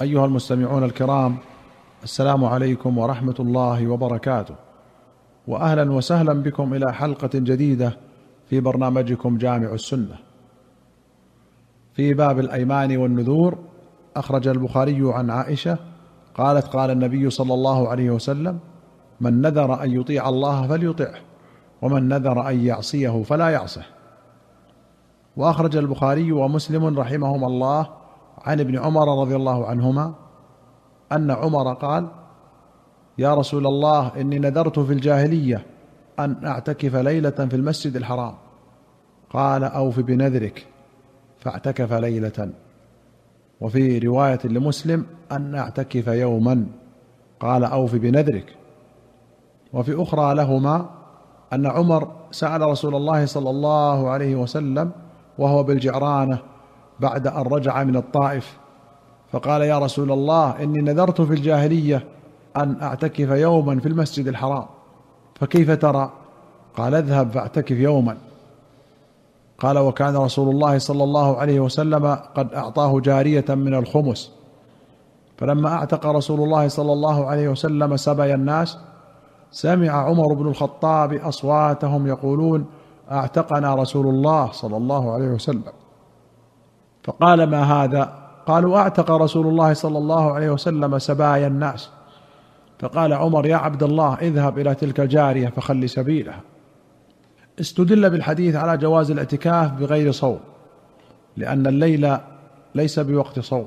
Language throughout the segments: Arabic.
أيها المستمعون الكرام السلام عليكم ورحمة الله وبركاته. واهلا وسهلا بكم إلى حلقة جديدة في برنامجكم جامع السنة. في باب الأيمان والنذور أخرج البخاري عن عائشة قالت قال النبي صلى الله عليه وسلم من نذر أن يطيع الله فليطعه ومن نذر أن يعصيه فلا يعصه. وأخرج البخاري ومسلم رحمهما الله عن ابن عمر رضي الله عنهما أن عمر قال يا رسول الله إني نذرت في الجاهلية أن أعتكف ليلة في المسجد الحرام. قال اوف بنذرك فاعتكف ليلة. وفي رواية لمسلم أن أعتكف يوما. قال اوف بنذرك. وفي أخرى لهما أن عمر سأل رسول الله صلى الله عليه وسلم وهو بالجعرانة بعد أن رجع من الطائف فقال يا رسول الله إني نذرت في الجاهلية أن أعتكف يوما في المسجد الحرام فكيف ترى؟ قال اذهب فاعتكف يوما. قال وكان رسول الله صلى الله عليه وسلم قد أعطاه جارية من الخمس فلما أعتق رسول الله صلى الله عليه وسلم سبي الناس سمع عمر بن الخطاب أصواتهم يقولون أعتقنا رسول الله صلى الله عليه وسلم. فقال ما هذا؟ قالوا أعتق رسول الله صلى الله عليه وسلم سبايا الناس. فقال عمر يا عبد الله اذهب إلى تلك الجارية فخل سبيلها. استدل بالحديث على جواز الاعتكاف بغير صوم لأن الليل ليس بوقت صوم.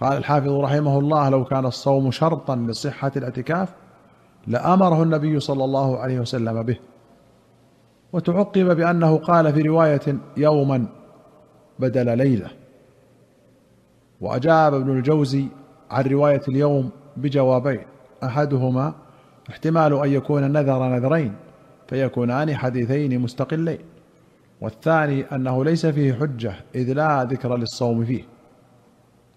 قال الحافظ رحمه الله لو كان الصوم شرطا لصحة الاعتكاف لأمره النبي صلى الله عليه وسلم به. وتعقب بأنه قال في رواية يوما بدل ليله وأجاب ابن الجوزي عن رواية اليوم بجوابين أحدهما احتمال أن يكون نذر نذرين فيكونان حديثين مستقلين. والثاني أنه ليس فيه حجة إذ لا ذكر للصوم فيه.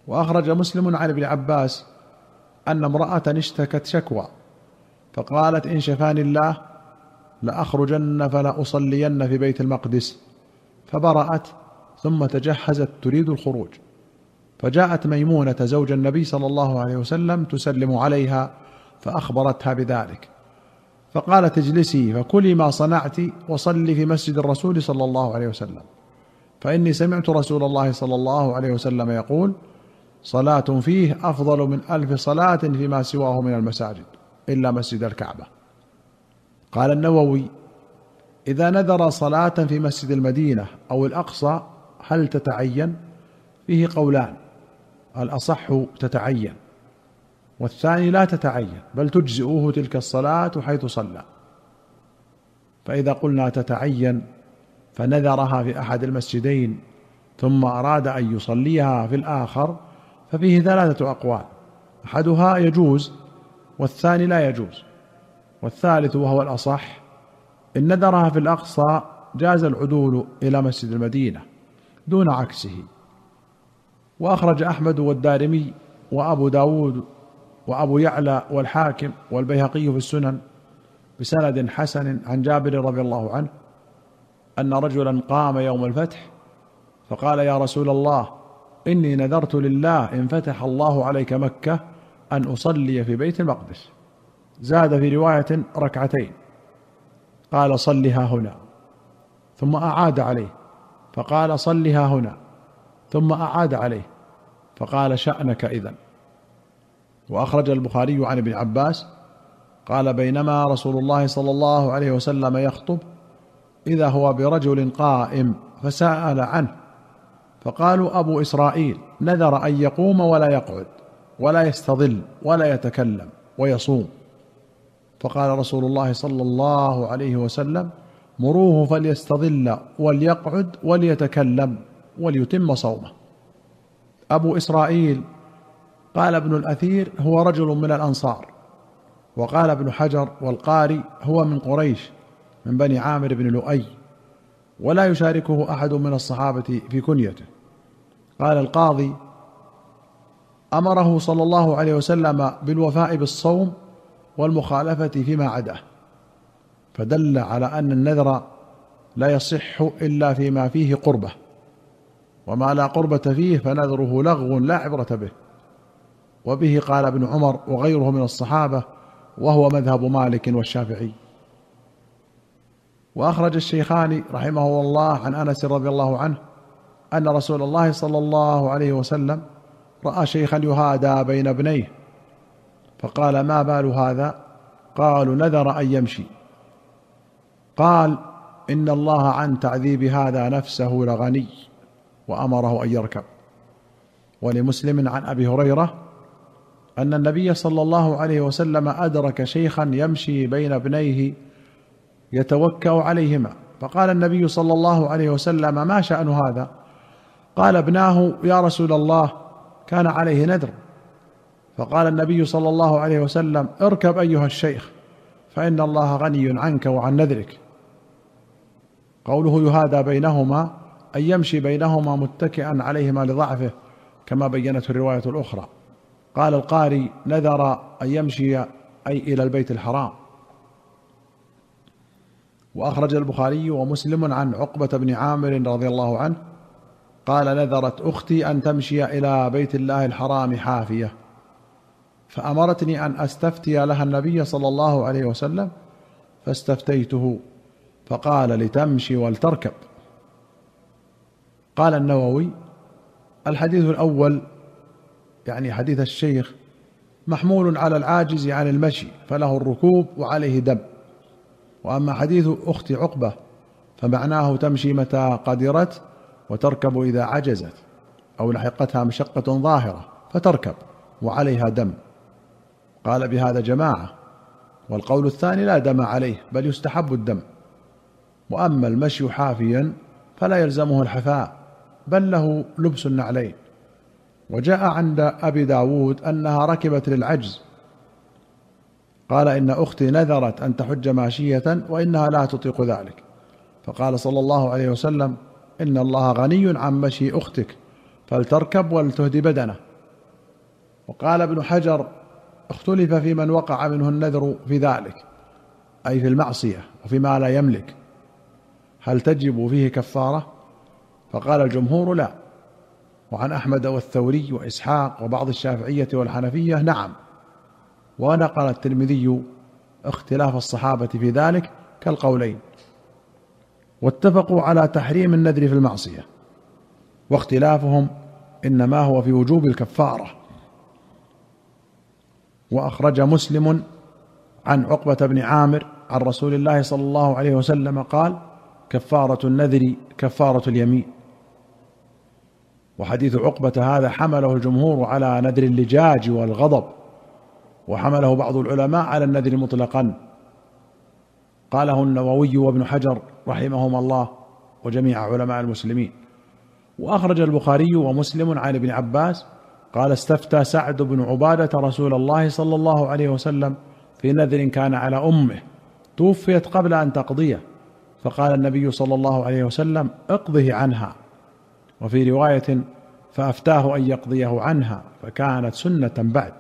وأخرج مسلم عن ابن عباس أن امرأة اشتكت شكوى فقالت إن شفاني الله لأخرجن فلا أصلين في بيت المقدس. فبرأت ثم تجهزت تريد الخروج. فجاءت ميمونة زوج النبي صلى الله عليه وسلم تسلم عليها فأخبرتها بذلك. فقالت اجلسي فكلي ما صنعت وصلي في مسجد الرسول صلى الله عليه وسلم. فإني سمعت رسول الله صلى الله عليه وسلم يقول صلاة فيه أفضل من ألف صلاة فيما سواه من المساجد إلا مسجد الكعبة. قال النووي إذا نذر صلاة في مسجد المدينة أو الأقصى هل تتعين؟ فيه قولان. الاصح تتعين. والثاني لا تتعين بل تجزئه تلك الصلاة حيث صلى. فإذا قلنا تتعين فنذرها في أحد المسجدين ثم أراد أن يصليها في الآخر ففيه ثلاثة أقوال. أحدها يجوز والثاني لا يجوز. والثالث وهو الأصح إن نذرها في الأقصى جاز العدول إلى مسجد المدينة. دون عكسه. وأخرج أحمد والدارمي وأبو داود وأبو يعلى والحاكم والبيهقي في السنن بسند حسن عن جابر رضي الله عنه أن رجلا قام يوم الفتح فقال يا رسول الله إني نذرت لله إن فتح الله عليك مكة أن أصلي في بيت المقدس. زاد في رواية ركعتين. قال صلها هنا. ثم أعاد عليه. فقال صلها هنا ثم أعاد عليه فقال شأنك اذا وأخرج البخاري عن ابن عباس قال بينما رسول الله صلى الله عليه وسلم يخطب إذا هو برجل قائم فسأل عنه فقالوا أبو إسرائيل نذر أن يقوم ولا يقعد ولا يستظل ولا يتكلم ويصوم. فقال رسول الله صلى الله عليه وسلم مروه فليستظل وليقعد وليتكلم وليتم صومه. أبو إسرائيل قال ابن الأثير هو رجل من الأنصار وقال ابن حجر والقاري هو من قريش من بني عامر بن لؤي ولا يشاركه أحد من الصحابة في كنيته. قال القاضي أمره صلى الله عليه وسلم بالوفاء بالصوم والمخالفة فيما عداه. فدل على أن النذر لا يصح إلا فيما فيه قربة. وما لا قربة فيه فنذره لغو لا عبرة به. وبه قال ابن عمر وغيره من الصحابة وهو مذهب مالك والشافعي. وأخرج الشيخان رحمه الله عن أنس رضي الله عنه أن رسول الله صلى الله عليه وسلم رأى شيخا يهادى بين ابنيه. فقال ما بال هذا؟ قالوا نذر أن يمشي. قال إن الله عن تعذيب هذا نفسه لغني وأمره أن يركب. ولمسلم عن أبي هريرة أن النبي صلى الله عليه وسلم أدرك شيخا يمشي بين ابنيه يتوكأ عليهما. فقال النبي صلى الله عليه وسلم ما شأن هذا؟ قال ابناه يا رسول الله كان عليه نذر فقال النبي صلى الله عليه وسلم اركب أيها الشيخ فإن الله غني عنك وعن نذرك. قوله يهادى بينهما ان يمشي بينهما متكئا عليهما لضعفه كما بينته الرواية الأخرى. قال القاري نذر أن يمشي أي إلى البيت الحرام. وأخرج البخاري ومسلم عن عقبة بن عامر رضي الله عنه قال نذرت أختي أن تمشي إلى بيت الله الحرام حافية. فأمرتني أن أستفتي لها النبي صلى الله عليه وسلم فاستفتيته. فقال لتمشي ولتركب. قال النووي الحديث الأول يعني حديث الشيخ محمول على العاجز عن المشي فله الركوب وعليه دم. وأما حديث أخت عقبة فمعناه تمشي متى قدرت وتركب إذا عجزت أو لحقتها مشقة ظاهرة فتركب وعليها دم. قال بهذا جماعة والقول الثاني لا دم عليه بل يستحب الدم. وأما المشي حافيا فلا يلزمه الحفاء بل له لبس النعلين وجاء عند أبي داود أنها ركبت للعجز. قال إن أختي نذرت أن تحج ماشية وإنها لا تطيق ذلك. فقال صلى الله عليه وسلم إن الله غني عن مشي أختك فلتركب ولتهدي بدنه. وقال ابن حجر اختلف في من وقع منه النذر في ذلك أي في المعصية وفيما لا يملك. هل تجب فيه كفارة؟ فقال الجمهور لا. وعن أحمد والثوري وإسحاق وبعض الشافعية والحنفية نعم. ونقل الترمذي اختلاف الصحابة في ذلك كالقولين. واتفقوا على تحريم النذر في المعصية. واختلافهم إنما هو في وجوب الكفارة. وأخرج مسلم عن عقبة بن عامر عن رسول الله صلى الله عليه وسلم قال كفارة النذر كفارة اليمين. وحديث عقبة هذا حمله الجمهور على نذر اللجاج والغضب وحمله بعض العلماء على النذر مطلقا. قاله النووي وابن حجر رحمهما الله وجميع علماء المسلمين. وأخرج البخاري ومسلم عن ابن عباس قال استفتى سعد بن عبادة رسول الله صلى الله عليه وسلم في نذر كان على أمه توفيت قبل أن تقضيه. فقال النبي صلى الله عليه وسلم اقضه عنها. وفي رواية فأفتاه أن يقضيه عنها فكانت سنة بعد.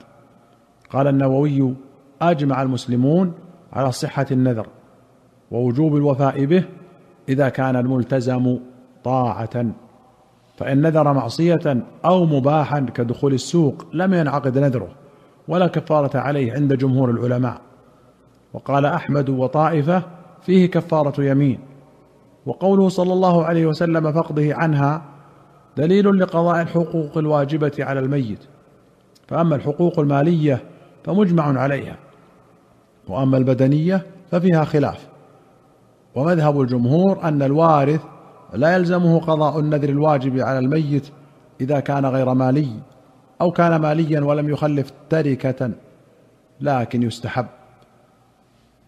قال النووي أجمع المسلمون على صحة النذر ووجوب الوفاء به إذا كان الملتزم طاعة. فإن نذر معصية أو مباحا كدخول السوق لم ينعقد نذره ولا كفارة عليه عند جمهور العلماء. وقال أحمد وطائفة فيه كفارة يمين وقوله صلى الله عليه وسلم فقده عنها دليل لقضاء الحقوق الواجبة على الميت. فأما الحقوق المالية فمجمع عليها وأما البدنية ففيها خلاف. ومذهب الجمهور أن الوارث لا يلزمه قضاء النذر الواجب على الميت إذا كان غير مالي أو كان ماليا ولم يخلف تركة لكن يستحب.